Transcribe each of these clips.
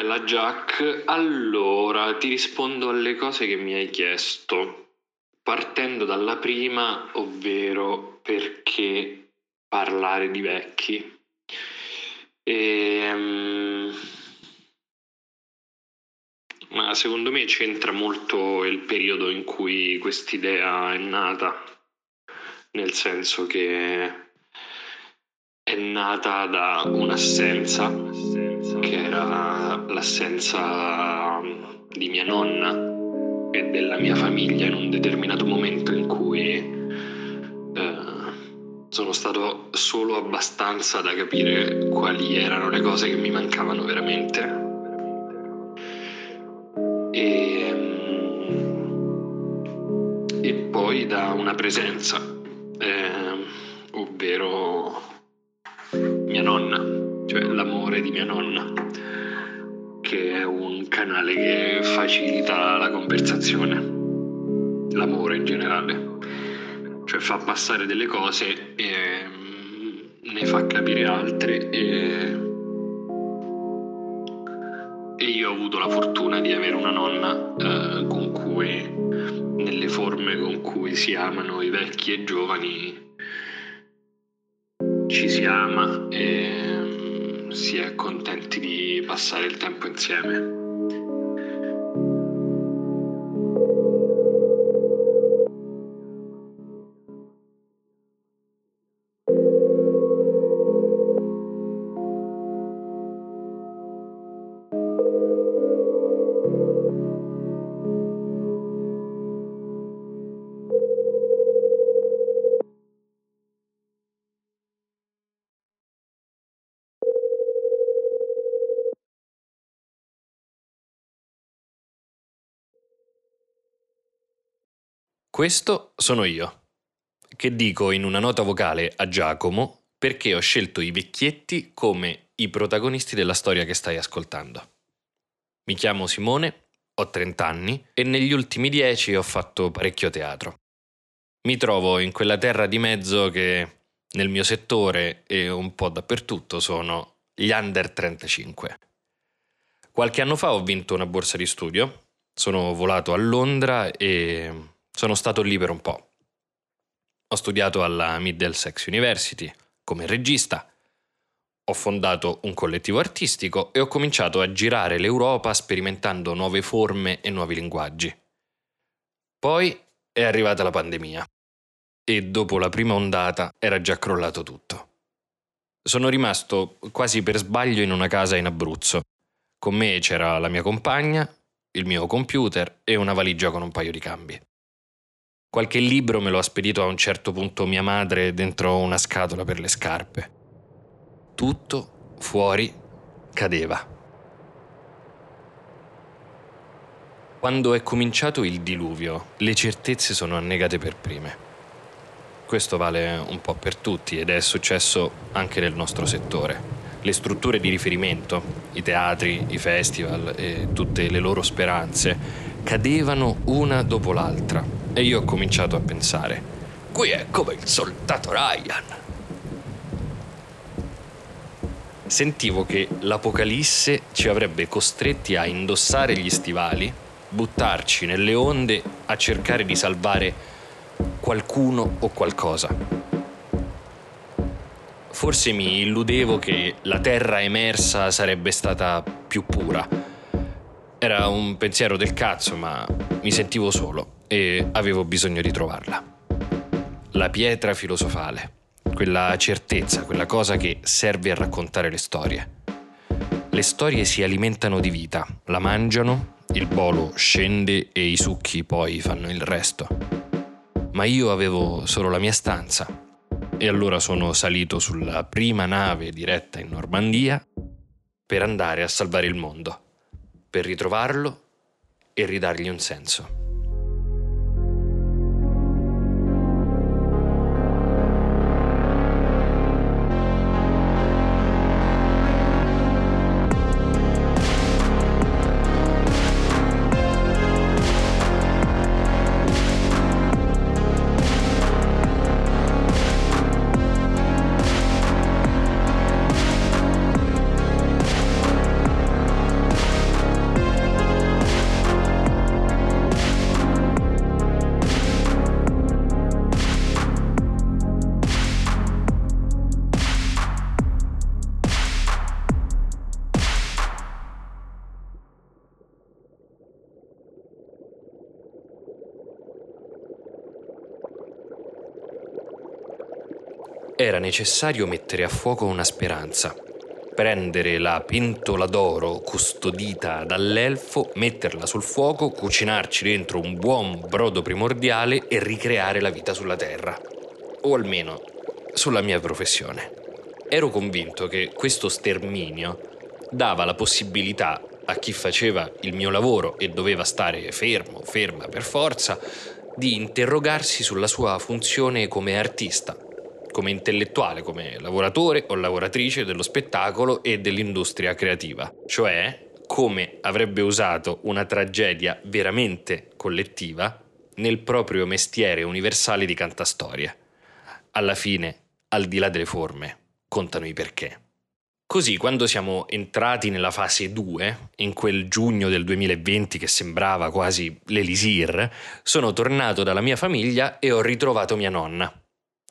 bella Jack. Allora, ti rispondo alle cose che mi hai chiesto, partendo dalla prima, ovvero perché parlare di vecchi. E, um, ma secondo me c'entra molto il periodo in cui quest'idea è nata, nel senso che è nata da un'assenza che era l'assenza di mia nonna e della mia famiglia in un determinato momento in cui eh, sono stato solo abbastanza da capire quali erano le cose che mi mancavano veramente. E, e poi da una presenza, eh, ovvero mia nonna, cioè l'amore di mia nonna, che è un canale che facilita la conversazione, l'amore in generale, cioè fa passare delle cose e mm, ne fa capire altre e, e io ho avuto la fortuna di avere una nonna eh, con cui, nelle forme con cui si amano i vecchi e i giovani, ci si ama e si è contenti di passare il tempo insieme. Questo sono io, che dico in una nota vocale a Giacomo perché ho scelto i vecchietti come i protagonisti della storia che stai ascoltando. Mi chiamo Simone, ho 30 anni e negli ultimi 10 ho fatto parecchio teatro. Mi trovo in quella terra di mezzo che nel mio settore e un po' dappertutto sono gli under 35. Qualche anno fa ho vinto una borsa di studio, sono volato a Londra e sono stato lì per un po'. Ho studiato alla Middlesex University come regista, ho fondato un collettivo artistico e ho cominciato a girare l'Europa sperimentando nuove forme e nuovi linguaggi. Poi è arrivata la pandemia e dopo la prima ondata era già crollato tutto. Sono rimasto quasi per sbaglio in una casa in Abruzzo. Con me c'era la mia compagna, il mio computer e una valigia con un paio di cambi. Qualche libro me lo ha spedito a un certo punto mia madre dentro una scatola per le scarpe. Tutto fuori cadeva. Quando è cominciato il diluvio, le certezze sono annegate per prime. Questo vale un po' per tutti ed è successo anche nel nostro settore. Le strutture di riferimento, i teatri, i festival e tutte le loro speranze cadevano una dopo l'altra e io ho cominciato a pensare, qui è come il soldato Ryan. Sentivo che l'Apocalisse ci avrebbe costretti a indossare gli stivali, buttarci nelle onde a cercare di salvare qualcuno o qualcosa. Forse mi illudevo che la terra emersa sarebbe stata più pura. Era un pensiero del cazzo, ma mi sentivo solo e avevo bisogno di trovarla. La pietra filosofale, quella certezza, quella cosa che serve a raccontare le storie. Le storie si alimentano di vita, la mangiano, il bolo scende e i succhi poi fanno il resto. Ma io avevo solo la mia stanza e allora sono salito sulla prima nave diretta in Normandia per andare a salvare il mondo, per ritrovarlo e ridargli un senso. Era necessario mettere a fuoco una speranza, prendere la pentola d'oro custodita dall'elfo, metterla sul fuoco, cucinarci dentro un buon brodo primordiale e ricreare la vita sulla Terra. O almeno sulla mia professione. Ero convinto che questo sterminio dava la possibilità a chi faceva il mio lavoro e doveva stare fermo, ferma per forza, di interrogarsi sulla sua funzione come artista, come intellettuale, come lavoratore o lavoratrice dello spettacolo e dell'industria creativa, cioè come avrebbe usato una tragedia veramente collettiva nel proprio mestiere universale di cantastorie. Alla fine, al di là delle forme, contano i perché. Così, quando siamo entrati nella fase 2, in quel giugno del 2020 che sembrava quasi l'elisir, sono tornato dalla mia famiglia e ho ritrovato mia nonna.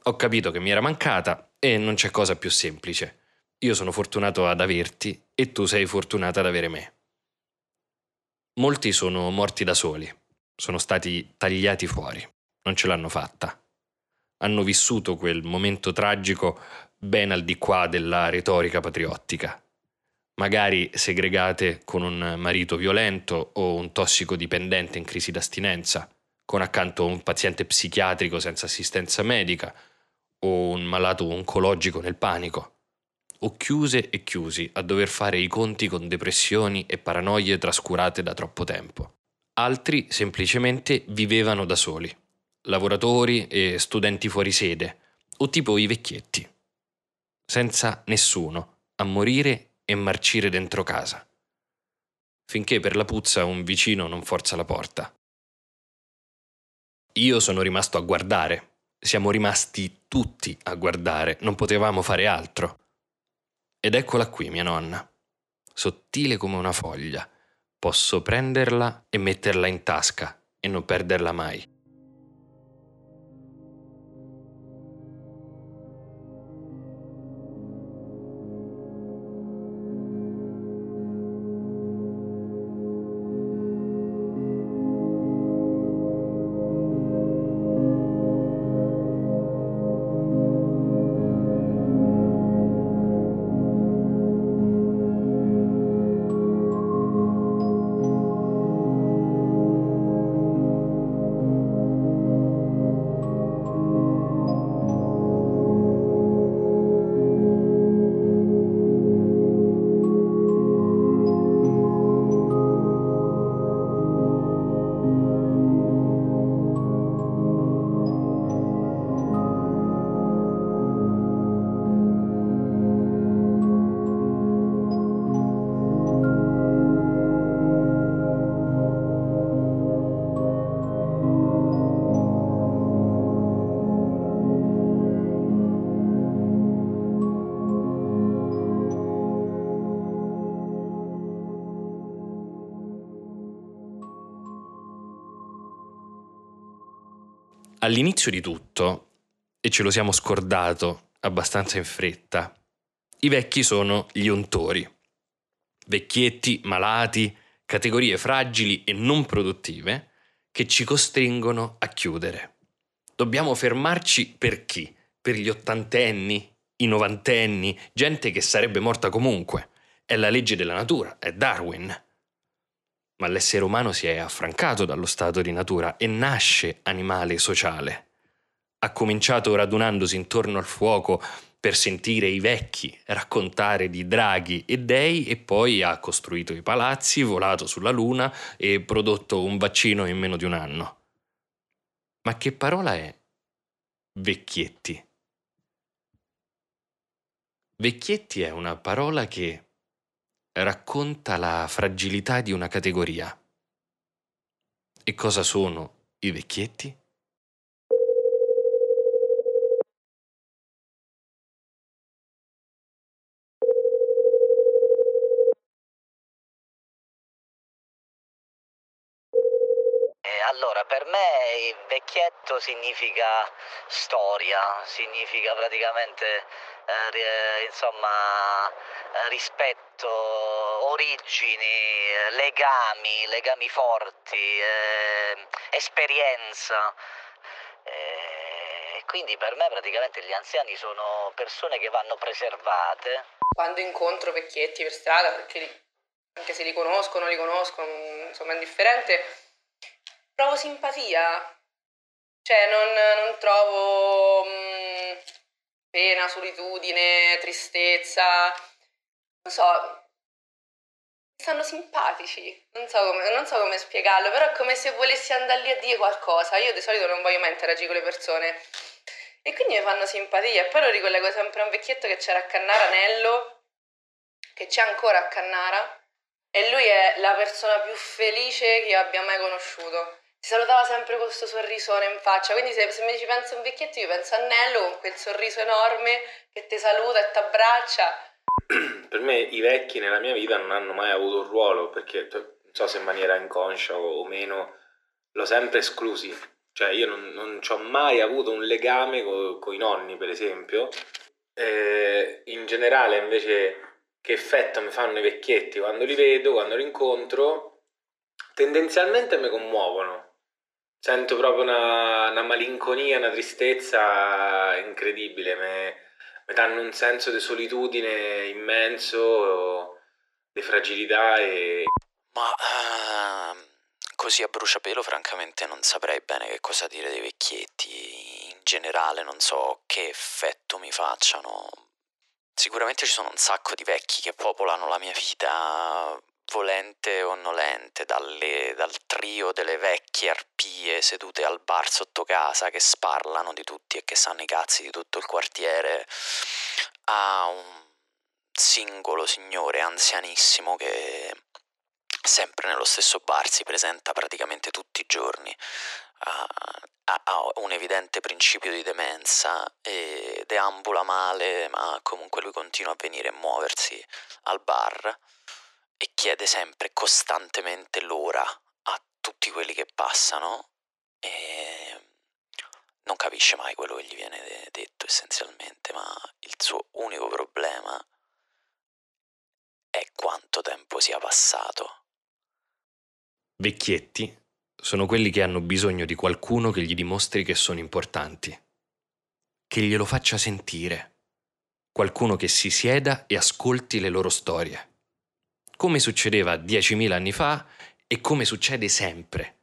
Ho capito che mi era mancata e non c'è cosa più semplice. Io sono fortunato ad averti e tu sei fortunata ad avere me. Molti sono morti da soli, sono stati tagliati fuori, non ce l'hanno fatta. Hanno vissuto quel momento tragico ben al di qua della retorica patriottica. Magari segregate con un marito violento o un tossicodipendente in crisi d'astinenza, con accanto un paziente psichiatrico senza assistenza medica o un malato oncologico nel panico, o chiuse e chiusi a dover fare i conti con depressioni e paranoie trascurate da troppo tempo. Altri semplicemente vivevano da soli, lavoratori e studenti fuori sede, o tipo i vecchietti senza nessuno, a morire e marcire dentro casa. Finché per la puzza un vicino non forza la porta. Io sono rimasto a guardare, siamo rimasti tutti a guardare, non potevamo fare altro. Ed eccola qui mia nonna, sottile come una foglia. Posso prenderla e metterla in tasca e non perderla mai. All'inizio di tutto, e ce lo siamo scordato abbastanza in fretta, i vecchi sono gli ontori. Vecchietti, malati, categorie fragili e non produttive che ci costringono a chiudere. Dobbiamo fermarci per chi? Per gli ottantenni, i novantenni, gente che sarebbe morta comunque. È la legge della natura, è Darwin ma l'essere umano si è affrancato dallo stato di natura e nasce animale sociale. Ha cominciato radunandosi intorno al fuoco per sentire i vecchi raccontare di draghi e dei e poi ha costruito i palazzi, volato sulla luna e prodotto un vaccino in meno di un anno. Ma che parola è vecchietti? Vecchietti è una parola che racconta la fragilità di una categoria. E cosa sono i vecchietti? Allora, per me vecchietto significa storia, significa praticamente eh, insomma rispetto, origini, legami, legami forti, eh, esperienza. Eh, quindi per me praticamente gli anziani sono persone che vanno preservate. Quando incontro vecchietti per strada, perché anche se li conoscono, li conoscono, insomma è indifferente, provo simpatia. Cioè non, non trovo mh, pena, solitudine, tristezza. Non so, stanno simpatici, non so, come, non so come spiegarlo, però è come se volessi andare lì a dire qualcosa. Io di solito non voglio mai interagire con le persone. E quindi mi fanno simpatia. Poi lo ricollego sempre a un vecchietto che c'era a Cannara, Nello, che c'è ancora a Cannara. E lui è la persona più felice che io abbia mai conosciuto. Si salutava sempre con questo sorrisone in faccia. Quindi se, se mi ci penso un vecchietto, io penso a Nello con quel sorriso enorme che ti saluta e ti abbraccia. Per me i vecchi nella mia vita non hanno mai avuto un ruolo perché non so se in maniera inconscia o, meno l'ho sempre esclusi. Cioè io non, non ho mai avuto un legame con i nonni per esempio. Eh, in generale invece che effetto mi fanno i vecchietti? Quando li vedo, quando li incontro tendenzialmente mi commuovono sento proprio una, una malinconia, una tristezza incredibile mi danno un senso di solitudine immenso, di fragilità e... Ma uh, così a bruciapelo francamente non saprei bene che cosa dire dei vecchietti, in generale non so che effetto mi facciano. Sicuramente ci sono un sacco di vecchi che popolano la mia vita, volente o nolente, dalle, dal trio delle vecchie arpie sedute al bar sotto casa che sparlano di tutti e che sanno i cazzi di tutto il quartiere, a un singolo signore anzianissimo che sempre nello stesso bar si presenta praticamente tutti i giorni. ha, un evidente principio di demenza e deambula male, ma comunque lui continua a venire e muoversi al bar e chiede sempre costantemente l'ora a tutti quelli che passano e non capisce mai quello che gli viene detto essenzialmente, ma il suo unico problema è quanto tempo sia passato. Vecchietti sono quelli che hanno bisogno di qualcuno che gli dimostri che sono importanti, che glielo faccia sentire, qualcuno che si sieda e ascolti le loro storie come succedeva 10.000 anni fa e come succede sempre.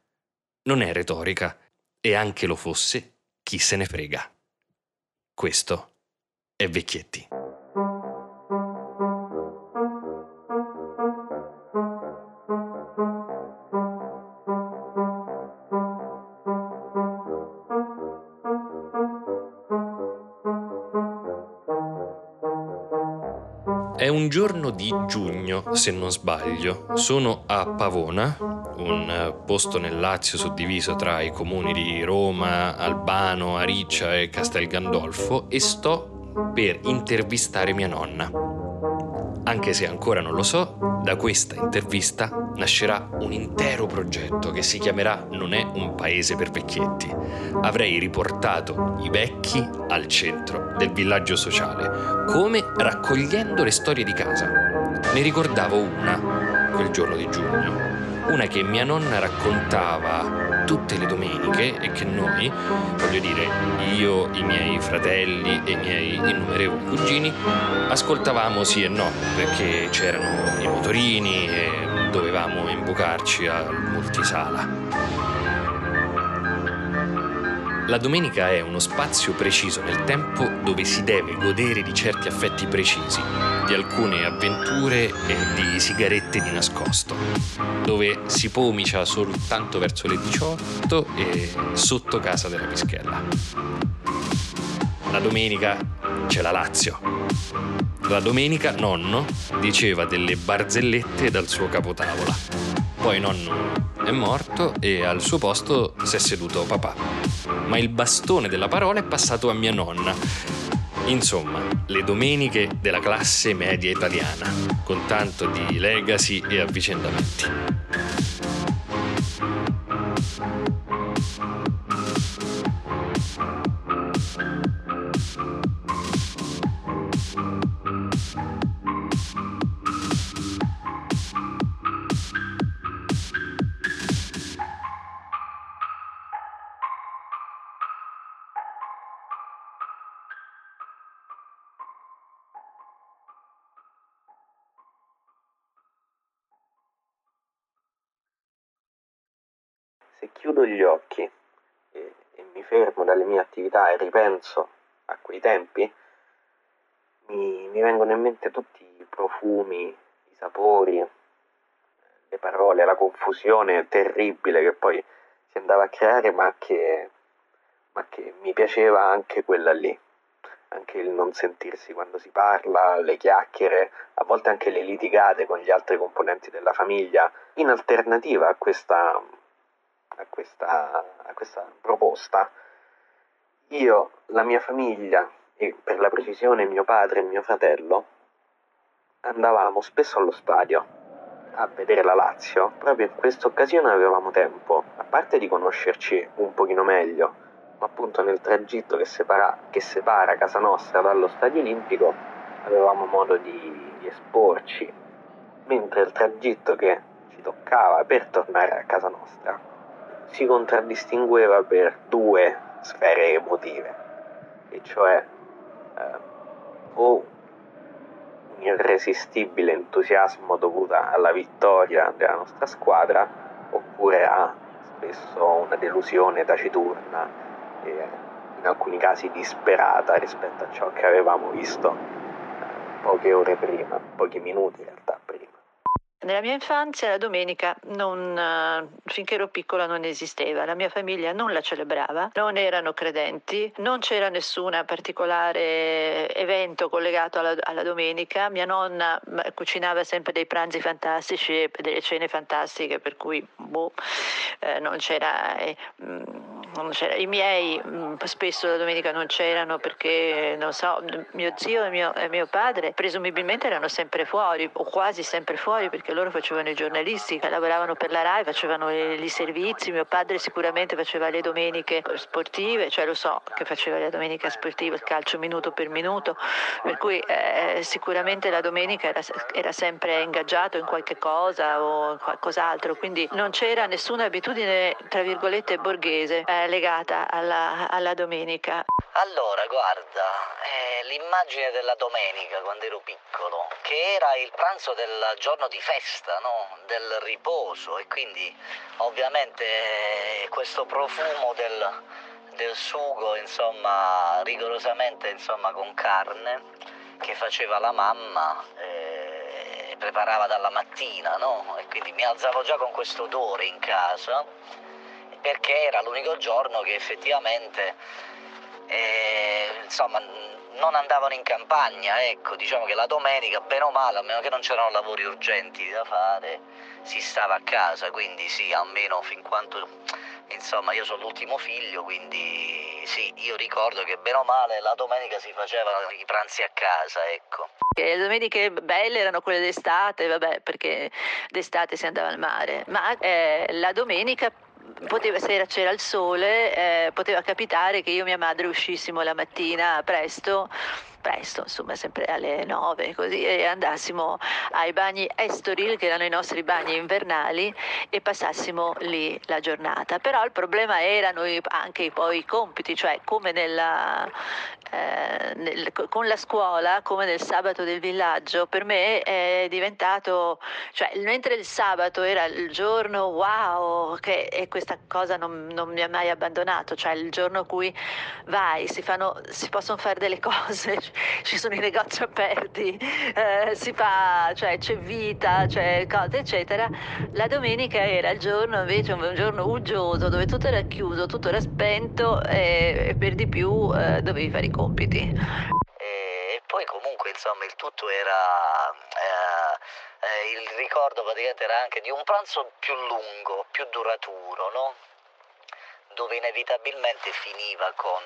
Non è retorica, e anche lo fosse, chi se ne frega. Questo è Vecchietti. Un giorno di giugno, se non sbaglio. Sono a Pavona, un posto nel Lazio suddiviso tra i comuni di Roma, Albano, Ariccia e Castel Gandolfo e sto per intervistare mia nonna. Anche se ancora non lo so, da questa intervista nascerà un intero progetto che si chiamerà Non è un paese per vecchietti. Avrei riportato i vecchi al centro del villaggio sociale, come raccogliendo le storie di casa. Ne ricordavo una quel giorno di giugno, una che mia nonna raccontava tutte le domeniche e che noi, voglio dire, io, i miei fratelli e i miei innumerevoli cugini, ascoltavamo sì e no, perché c'erano i motorini e dovevamo imbucarci al multisala. La domenica è uno spazio preciso nel tempo dove si deve godere di certi affetti precisi, di alcune avventure e di sigarette di nascosto, dove si pomicia soltanto verso le 18 e sotto casa della Pischella. La domenica c'è la Lazio. La domenica nonno diceva delle barzellette dal suo capotavola. Poi nonno è morto e al suo posto si è seduto papà. Ma il bastone della parola è passato a mia nonna. Insomma, le domeniche della classe media italiana, con tanto di legacy e avvicendamenti. Gli occhi e, e mi fermo dalle mie attività e ripenso a quei tempi, mi, mi vengono in mente tutti i profumi, i sapori, le parole, la confusione terribile che poi si andava a creare, ma che, ma che mi piaceva anche quella lì. Anche il non sentirsi quando si parla, le chiacchiere, a volte anche le litigate con gli altri componenti della famiglia, in alternativa a questa, a questa, a questa proposta, io, la mia famiglia e per la precisione mio padre e mio fratello, andavamo spesso allo stadio a vedere la Lazio, proprio in questa occasione avevamo tempo, a parte di conoscerci un pochino meglio, ma appunto nel tragitto che separa, che separa casa nostra dallo Stadio Olimpico avevamo modo di, di esporci, mentre il tragitto che ci toccava per tornare a casa nostra si contraddistingueva per due sfere emotive, e cioè eh, o un irresistibile entusiasmo dovuto alla vittoria della nostra squadra oppure a spesso una delusione taciturna e in alcuni casi disperata rispetto a ciò che avevamo visto eh, poche ore prima, pochi minuti in realtà. Nella mia infanzia la domenica non, uh, finché ero piccola non esisteva, la mia famiglia non la celebrava, non erano credenti, non c'era nessun particolare evento collegato alla, alla, domenica, mia nonna cucinava sempre dei pranzi fantastici e delle cene fantastiche per cui boh, eh, non c'era... Eh, mm, i miei mm, spesso la domenica non c'erano perché, non so, mio zio e mio, e mio, padre presumibilmente erano sempre fuori o quasi sempre fuori perché loro facevano i giornalisti, lavoravano per la RAI, facevano i servizi, mio padre sicuramente faceva le domeniche sportive, cioè lo so che faceva le domeniche sportive, il calcio minuto per minuto, per cui eh, sicuramente la domenica era, era sempre ingaggiato in qualche cosa o qualcos'altro, quindi non c'era nessuna abitudine, tra virgolette, borghese. Eh, legata alla, alla domenica? Allora, guarda, eh, l'immagine della domenica quando ero piccolo, che era il pranzo del giorno di festa, no? del riposo e quindi ovviamente questo profumo del, del sugo, insomma, rigorosamente insomma, con carne che faceva la mamma. Eh, preparava dalla mattina, no? E quindi mi alzavo già con questo odore in casa perché era l'unico giorno che effettivamente eh, insomma non andavano in campagna, ecco, diciamo che la domenica, bene o male, a meno che non c'erano lavori urgenti da fare, si stava a casa, quindi sì, almeno fin quanto, insomma, io sono l'ultimo figlio, quindi sì, io ricordo che bene o male la domenica si facevano i pranzi a casa, ecco. Le domeniche belle erano quelle d'estate, vabbè, perché d'estate si andava al mare, ma eh, la domenica poteva, se c'era il sole, eh, poteva capitare che io e mia madre uscissimo la mattina presto presto, insomma sempre alle 9 così, e andassimo ai bagni Estoril, che erano i nostri bagni invernali, e passassimo lì la giornata. Però il problema erano anche poi i compiti, cioè come nella, eh, nel, con la scuola, come nel sabato del villaggio, per me è diventato, cioè mentre il sabato era il giorno wow, che, e questa cosa non, non mi ha mai abbandonato, cioè il giorno in cui vai, si, fanno, si possono fare delle cose, ci sono i negozi aperti, eh, si fa, cioè c'è vita, c'è cose, eccetera. La domenica era il giorno invece un giorno uggioso dove tutto era chiuso, tutto era spento e, e per di più eh, dovevi fare i compiti. E poi comunque insomma il tutto era eh, eh, il ricordo praticamente era anche di un pranzo più lungo, più duraturo, no? Dove inevitabilmente finiva con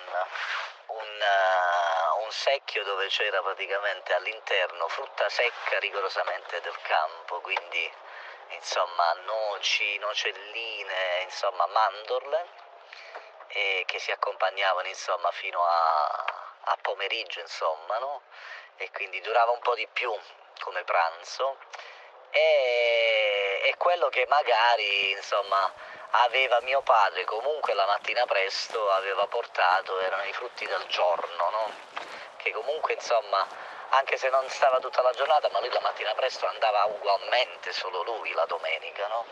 un, uh, un, secchio dove c'era praticamente all'interno frutta secca rigorosamente del campo, quindi insomma noci, nocelline, insomma mandorle e che si accompagnavano insomma fino a, a pomeriggio insomma no? e quindi durava un po' di più come pranzo e, e quello che magari insomma aveva mio padre comunque la mattina presto aveva portato erano i frutti del giorno, no? che comunque insomma anche se non stava tutta la giornata, ma lui la mattina presto andava ugualmente solo lui la domenica, no?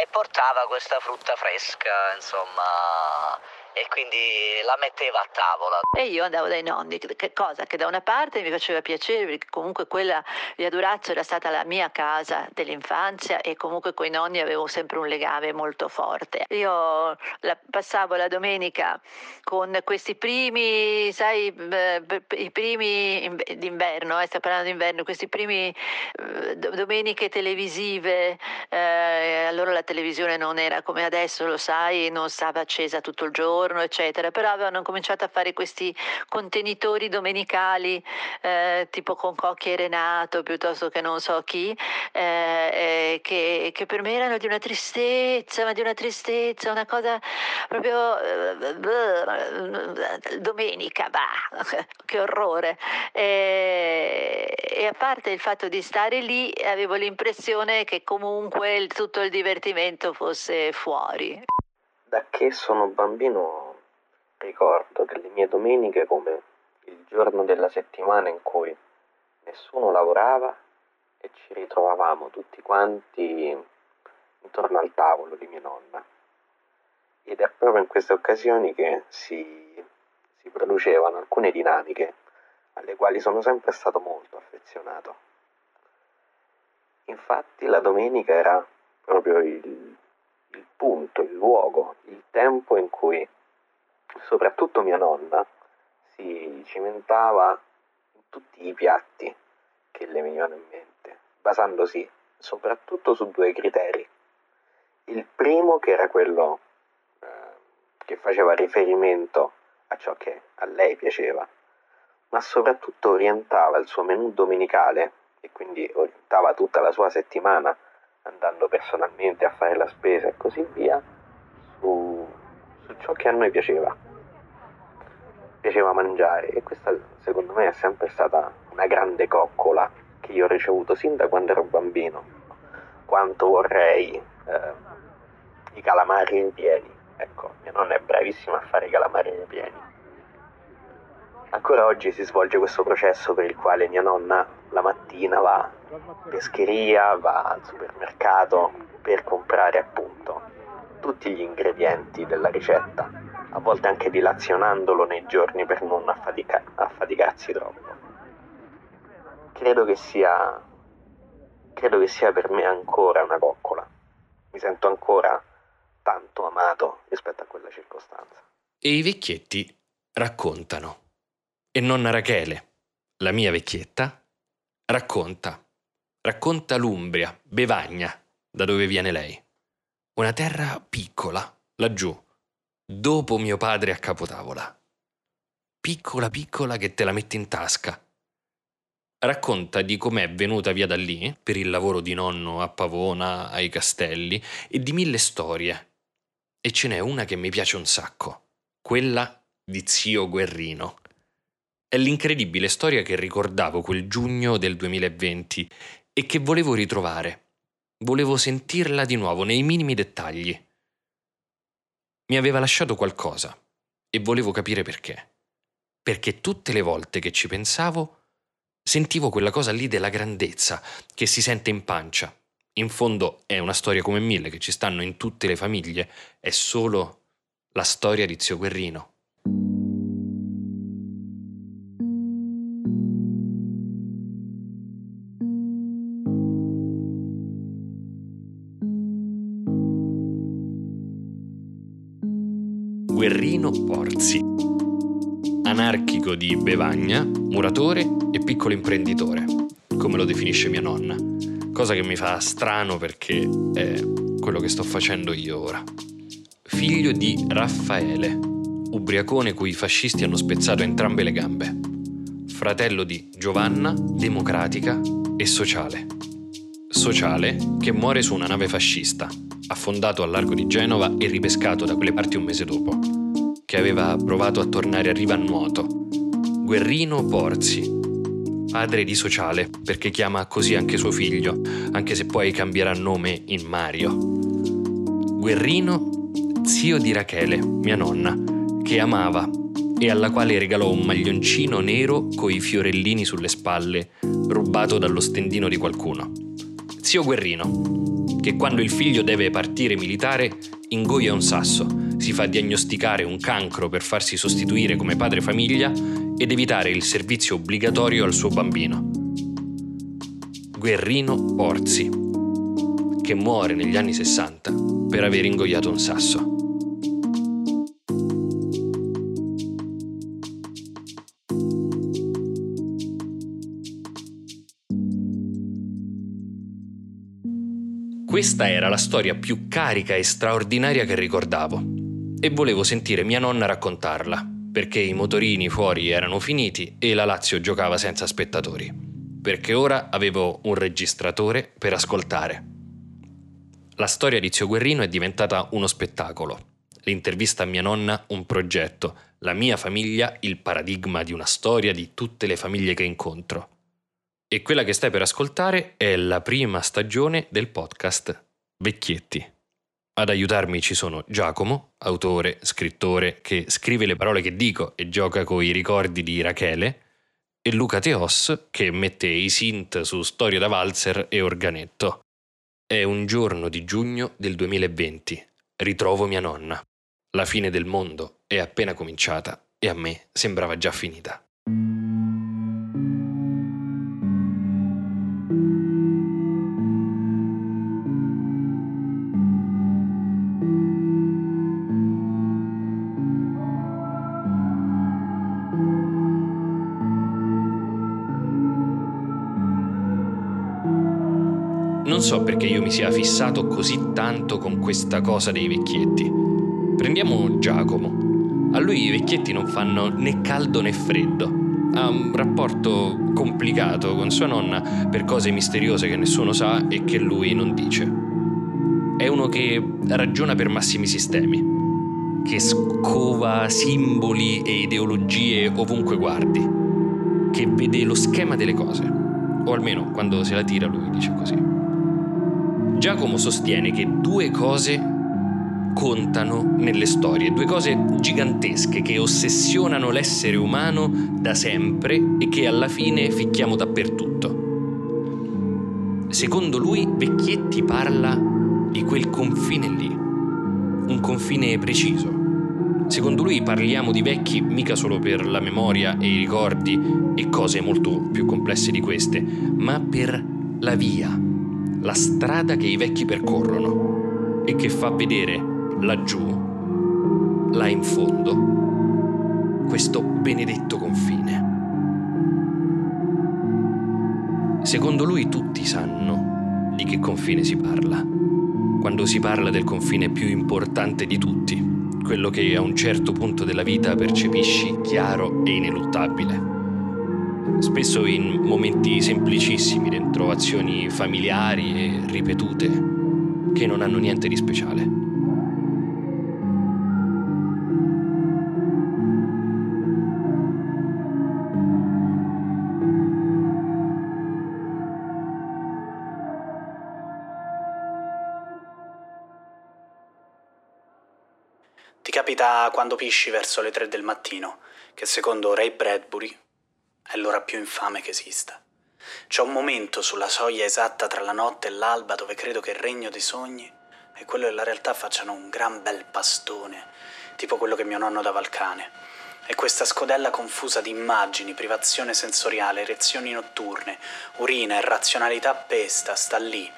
e portava questa frutta fresca, insomma, e quindi la metteva a tavola. E io andavo dai nonni, che cosa? Che da una parte mi faceva piacere, perché comunque quella via Durazzo era stata la mia casa dell'infanzia e comunque con i nonni avevo sempre un legame molto forte. Io la, passavo la domenica con questi primi, sai, i primi d'inverno, eh, sto parlando d'inverno, questi primi eh, domeniche televisive, eh, allora la televisione non era come adesso, lo sai, non stava accesa tutto il giorno giorno, eccetera, però avevano cominciato a fare questi contenitori domenicali, eh, tipo con Cocchi e Renato, piuttosto che non so chi, eh, che, che, per me erano di una tristezza, ma di una tristezza, una cosa proprio eh, domenica, bah, che orrore. E, e a parte il fatto di stare lì, avevo l'impressione che comunque il, tutto il divertimento fosse fuori. Da che sono bambino ricordo delle mie domeniche come il giorno della settimana in cui nessuno lavorava e ci ritrovavamo tutti quanti intorno al tavolo di mia nonna. Ed è proprio in queste occasioni che si, si producevano alcune dinamiche alle quali sono sempre stato molto affezionato. Infatti la domenica era proprio il il punto, il luogo, il tempo in cui soprattutto mia nonna si cimentava in tutti i piatti che le venivano in mente, basandosi soprattutto su due criteri. Il primo che era quello eh, che faceva riferimento a ciò che a lei piaceva, ma soprattutto orientava il suo menù domenicale e quindi orientava tutta la sua settimana andando personalmente a fare la spesa e così via, su, su ciò che a noi piaceva. Piaceva mangiare e questa secondo me è sempre stata una grande coccola che io ho ricevuto sin da quando ero bambino. Quanto vorrei eh, i calamari ripieni. Ecco, mia nonna è bravissima a fare i calamari ripieni. Ancora oggi si svolge questo processo per il quale mia nonna la mattina va pescheria, va al supermercato per comprare appunto tutti gli ingredienti della ricetta, a volte anche dilazionandolo nei giorni per non affatica- affaticarsi troppo. Credo che sia credo che sia per me ancora una coccola. Mi sento ancora tanto amato rispetto a quella circostanza. E i vecchietti raccontano. E nonna Rachele, la mia vecchietta, racconta Racconta l'Umbria, Bevagna, da dove viene lei. Una terra piccola, laggiù, dopo mio padre a capotavola. Piccola piccola che te la metti in tasca. Racconta di com'è venuta via da lì, per il lavoro di nonno a Pavona, ai castelli, e di mille storie. E ce n'è una che mi piace un sacco, quella di zio Guerrino. È l'incredibile storia che ricordavo quel giugno del 2020 e che volevo ritrovare. Volevo sentirla di nuovo nei minimi dettagli. Mi aveva lasciato qualcosa e volevo capire perché. Perché tutte le volte che ci pensavo sentivo quella cosa lì della grandezza che si sente in pancia. In fondo è una storia come mille che ci stanno in tutte le famiglie, è solo la storia di zio Guerrino. Guerrino Porzi. Anarchico di Bevagna, muratore e piccolo imprenditore, come lo definisce mia nonna. Cosa che mi fa strano perché è quello che sto facendo io ora. Figlio di Raffaele, ubriacone cui i fascisti hanno spezzato entrambe le gambe. Fratello di Giovanna, democratica e sociale. Sociale che muore su una nave fascista, affondato al largo di Genova e ripescato da quelle parti un mese dopo, che aveva provato a tornare a riva a nuoto. Guerrino Porzi, padre di Sociale, perché chiama così anche suo figlio, anche se poi cambierà nome in Mario. Guerrino, zio di Rachele, mia nonna, che amava e alla quale regalò un maglioncino nero coi fiorellini sulle spalle, rubato dallo stendino di qualcuno. Zio Guerrino, che quando il figlio deve partire militare ingoia un sasso, si fa diagnosticare un cancro per farsi sostituire come padre famiglia ed evitare il servizio obbligatorio al suo bambino. Guerrino Orzi, che muore negli anni 60 per aver ingoiato un sasso. Questa era la storia più carica e straordinaria che ricordavo e volevo sentire mia nonna raccontarla, perché i motorini fuori erano finiti e la Lazio giocava senza spettatori, perché ora avevo un registratore per ascoltare. La storia di Zio Guerrino è diventata uno spettacolo, l'intervista a mia nonna un progetto, la mia famiglia il paradigma di una storia di tutte le famiglie che incontro. E quella che stai per ascoltare è la prima stagione del podcast Vecchietti. Ad aiutarmi ci sono Giacomo, autore, scrittore, che scrive le parole che dico e gioca con i ricordi di Rachele, e Luca Teos, che mette i synth su storie da valzer e organetto. È un giorno di giugno del 2020. Ritrovo mia nonna. La fine del mondo è appena cominciata e a me sembrava già finita. Non so perché io mi sia fissato così tanto con questa cosa dei vecchietti. Prendiamo Giacomo. A lui i vecchietti non fanno né caldo né freddo. Ha un rapporto complicato con sua nonna per cose misteriose che nessuno sa e che lui non dice. È uno che ragiona per massimi sistemi, che scova simboli e ideologie ovunque guardi, che vede lo schema delle cose, o almeno quando se la tira lui dice così. Giacomo sostiene che due cose contano nelle storie, due cose gigantesche che ossessionano l'essere umano da sempre e che alla fine ficchiamo dappertutto. Secondo lui Vecchietti parla di quel confine lì, un confine preciso. Secondo lui parliamo di vecchi mica solo per la memoria e i ricordi e cose molto più complesse di queste, ma per la via, la strada che i vecchi percorrono e che fa vedere laggiù, là in fondo, questo benedetto confine. Secondo lui tutti sanno di che confine si parla, quando si parla del confine più importante di tutti, quello che a un certo punto della vita percepisci chiaro e ineluttabile spesso in momenti semplicissimi, dentro azioni familiari e ripetute, che non hanno niente di speciale. Ti capita quando pisci verso le tre del mattino, che secondo Ray Bradbury è l'ora più infame che esista. C'è un momento sulla soglia esatta tra la notte e l'alba dove credo che il regno dei sogni e quello della realtà facciano un gran bel pastone, tipo quello che mio nonno dava al cane. E questa scodella confusa di immagini, privazione sensoriale, erezioni notturne, urina e razionalità pesta sta lì,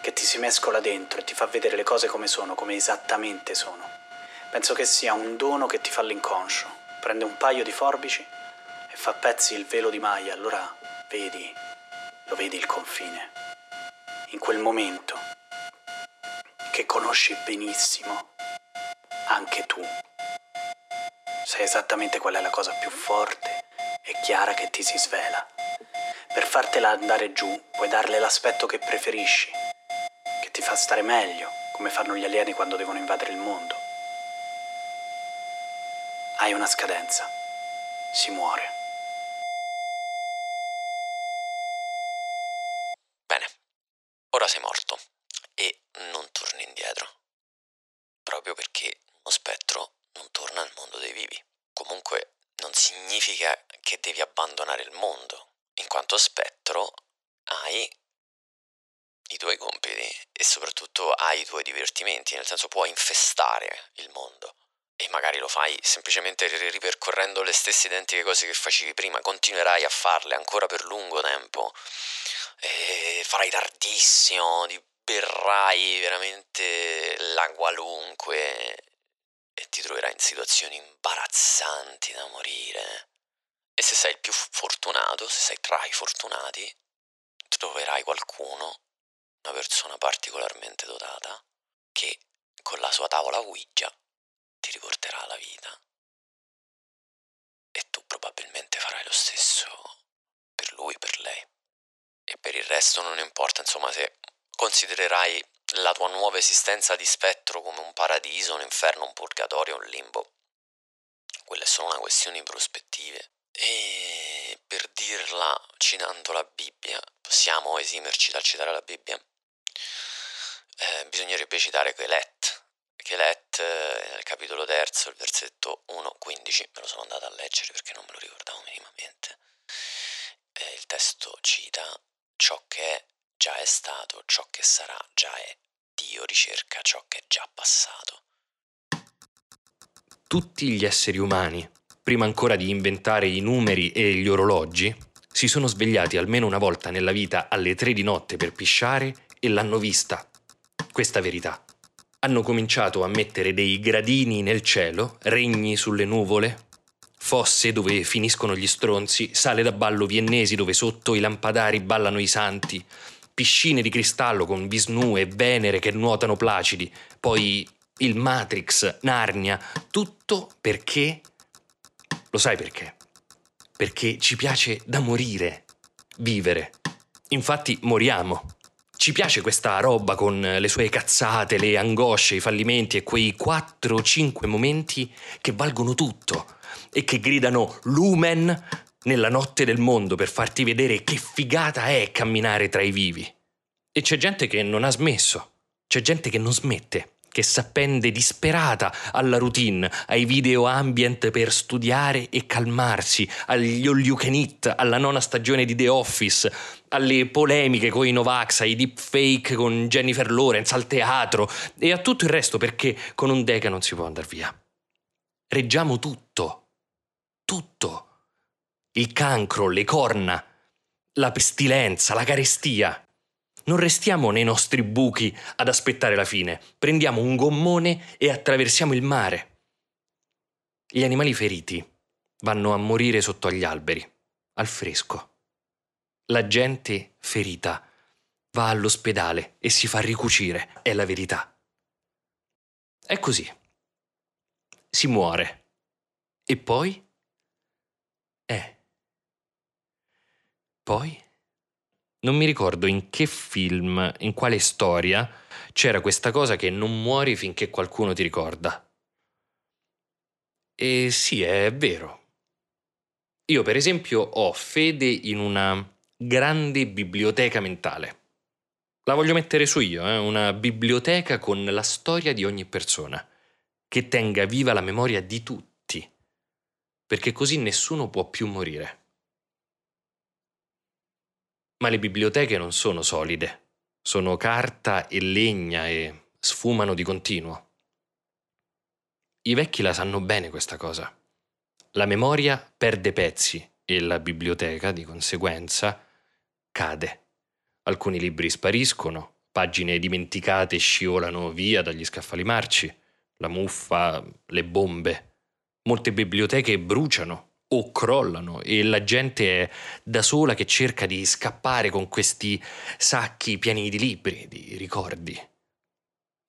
che ti si mescola dentro e ti fa vedere le cose come sono, come esattamente sono. Penso che sia un dono che ti fa l'inconscio. Prende un paio di forbici fa pezzi il velo di Maya, allora vedi, lo vedi il confine. In quel momento che conosci benissimo anche tu. Sai esattamente qual è la cosa più forte e chiara che ti si svela. Per fartela andare giù puoi darle l'aspetto che preferisci, che ti fa stare meglio, come fanno gli alieni quando devono invadere il mondo. Hai una scadenza. Si muore. Ora sei morto e non torni indietro. Proprio perché uno spettro non torna al mondo dei vivi. Comunque non significa che devi abbandonare il mondo, in quanto spettro hai i tuoi compiti e soprattutto hai i tuoi divertimenti, nel senso puoi infestare il mondo e magari lo fai semplicemente ripercorrendo le stesse identiche cose che facevi prima, continuerai a farle ancora per lungo tempo e farai tardissimo, ti berrai veramente la qualunque e ti troverai in situazioni imbarazzanti da morire. E se sei il più fortunato, se sei tra i fortunati, troverai qualcuno, una persona particolarmente dotata, che con la sua tavola Ouija ti riporterà alla vita. E tu probabilmente farai lo stesso per lui, per lei. E per il resto non importa, insomma, se considererai la tua nuova esistenza di spettro come un paradiso, un inferno, un purgatorio, un limbo. Quella è solo una questione di prospettive. E per dirla citando la Bibbia, possiamo esimerci dal citare la Bibbia? Eh, bisognerebbe citare Quelet, Chelet eh, capitolo terzo, il versetto 1-15, me lo sono andato a leggere perché non me lo ricordavo minimamente. Eh, il testo cita ciò che è già è stato, ciò che sarà già è. Dio ricerca ciò che è già passato. Tutti gli esseri umani, prima ancora di inventare i numeri e gli orologi, si sono svegliati almeno una volta nella vita alle tre di notte per pisciare e l'hanno vista. Questa verità hanno cominciato a mettere dei gradini nel cielo, regni sulle nuvole, fosse dove finiscono gli stronzi, sale da ballo viennesi dove sotto i lampadari ballano i santi, piscine di cristallo con Visnu e Venere che nuotano placidi, poi il Matrix, Narnia, tutto perché... Lo sai perché? Perché ci piace da morire, vivere. Infatti moriamo ci piace questa roba con le sue cazzate, le angosce, i fallimenti e quei 4-5 momenti che valgono tutto e che gridano lumen nella notte del mondo per farti vedere che figata è camminare tra i vivi. E c'è gente che non ha smesso, c'è gente che non smette che s'appende disperata alla routine, ai video ambient per studiare e calmarsi, agli all you can eat, alla nona stagione di The Office, alle polemiche con i Novax, ai deepfake con Jennifer Lawrence, al teatro e a tutto il resto perché con un deca non si può andare via. Reggiamo tutto. Tutto. Il cancro, le corna, la pestilenza, la carestia non restiamo nei nostri buchi ad aspettare la fine, prendiamo un gommone e attraversiamo il mare. Gli animali feriti vanno a morire sotto agli alberi, al fresco. La gente ferita va all'ospedale e si fa ricucire, è la verità. È così. Si muore. E poi? Eh. Poi? non mi ricordo in che film, in quale storia, c'era questa cosa che non muori finché qualcuno ti ricorda. E sì, è vero. Io, per esempio, ho fede in una grande biblioteca mentale. La voglio mettere su io, eh? una biblioteca con la storia di ogni persona, che tenga viva la memoria di tutti, perché così nessuno può più morire. Ma le biblioteche non sono solide, sono carta e legna e sfumano di continuo. I vecchi la sanno bene questa cosa. La memoria perde pezzi e la biblioteca, di conseguenza, cade. Alcuni libri spariscono, pagine dimenticate scivolano via dagli scaffali marci, la muffa, le bombe. Molte biblioteche bruciano o crollano e la gente è da sola che cerca di scappare con questi sacchi pieni di libri, di ricordi.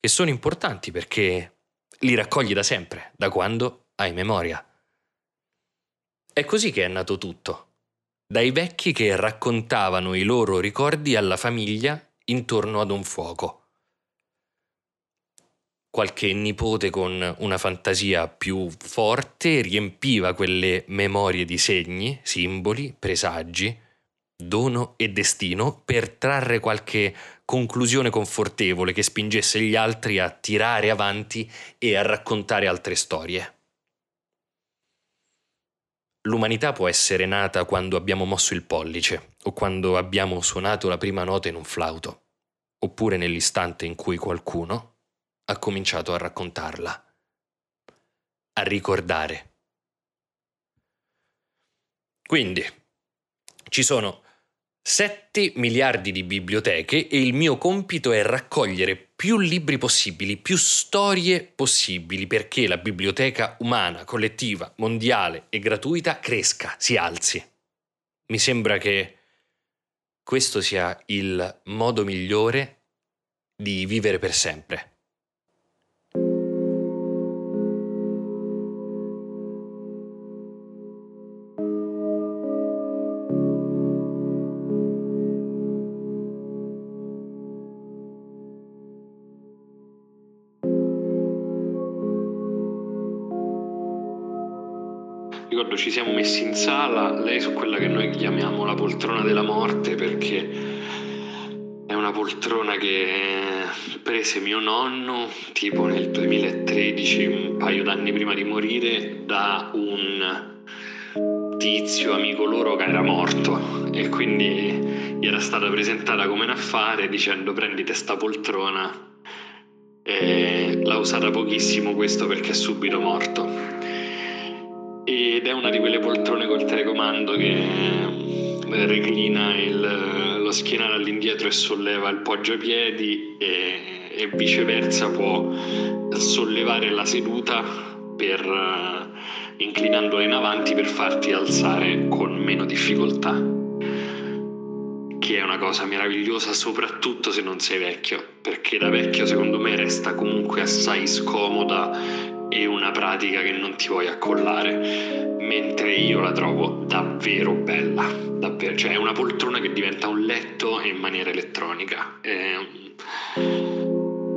E sono importanti perché li raccogli da sempre, da quando hai memoria. È così che è nato tutto, dai vecchi che raccontavano i loro ricordi alla famiglia intorno ad un fuoco qualche nipote con una fantasia più forte riempiva quelle memorie di segni, simboli, presagi, dono e destino per trarre qualche conclusione confortevole che spingesse gli altri a tirare avanti e a raccontare altre storie. L'umanità può essere nata quando abbiamo mosso il pollice o quando abbiamo suonato la prima nota in un flauto oppure nell'istante in cui qualcuno ha cominciato a raccontarla, a ricordare. Quindi, ci sono 7 miliardi di biblioteche e il mio compito è raccogliere più libri possibili, più storie possibili perché la biblioteca umana, collettiva, mondiale e gratuita cresca, si alzi. Mi sembra che questo sia il modo migliore di vivere per sempre. Ricordo ci siamo messi in sala, lei su quella che noi chiamiamo la poltrona della morte perché è una poltrona che prese mio nonno tipo nel 2013, un paio d'anni prima di morire, da un tizio amico loro che era morto. E quindi gli era stata presentata come un affare dicendo prendite sta poltrona. E l'ha usata pochissimo questo perché è subito morto ed è una di quelle poltrone col telecomando che eh, reclina il, lo schienale all'indietro e solleva il poggiapiedi e, e viceversa può sollevare la seduta per, uh, inclinandola in avanti per farti alzare con meno difficoltà che è una cosa meravigliosa soprattutto se non sei vecchio perché da vecchio secondo me resta comunque assai scomoda e una pratica che non ti vuoi accollare, mentre io la trovo davvero bella, davvero, cioè è una poltrona che diventa un letto in maniera elettronica e,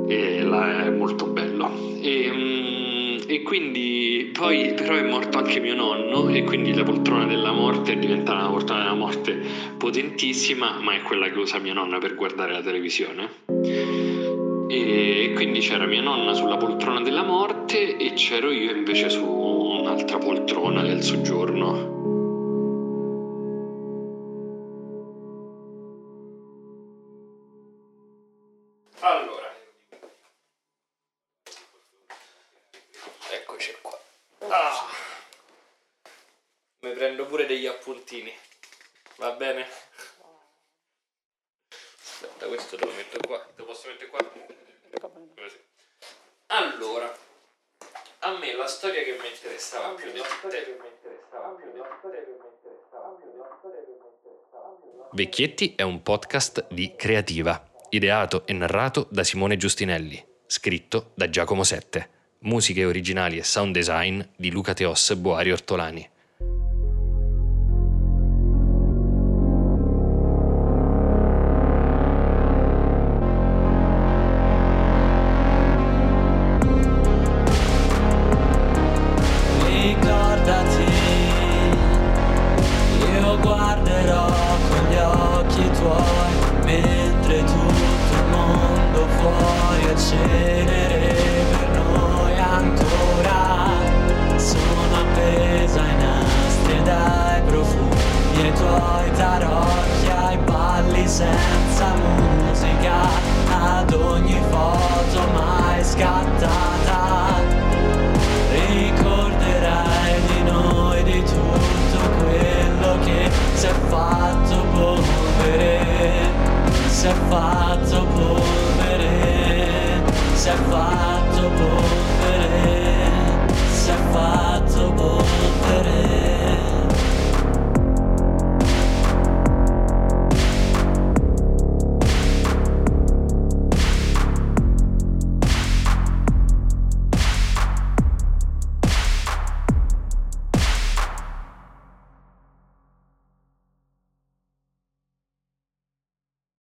e la, è molto bello. E, mm, e, quindi poi però è morto anche mio nonno e quindi la poltrona della morte è diventata una poltrona della morte potentissima, ma è quella che usa mia nonna per guardare la televisione e quindi c'era mia nonna sulla poltrona della morte e c'ero io invece su un'altra poltrona del soggiorno. Allora, eccoci qua. Ah. Mi prendo pure degli appuntini. Va bene? Questo te lo metto qua. Te lo posso mettere qua? Allora, a me la storia che mi interessava più di tutte. Vecchietti è un podcast di Creativa, ideato e narrato da Simone Giustinelli, scritto da Giacomo Sette, musiche originali e sound design di Luca Teos Boari Ortolani.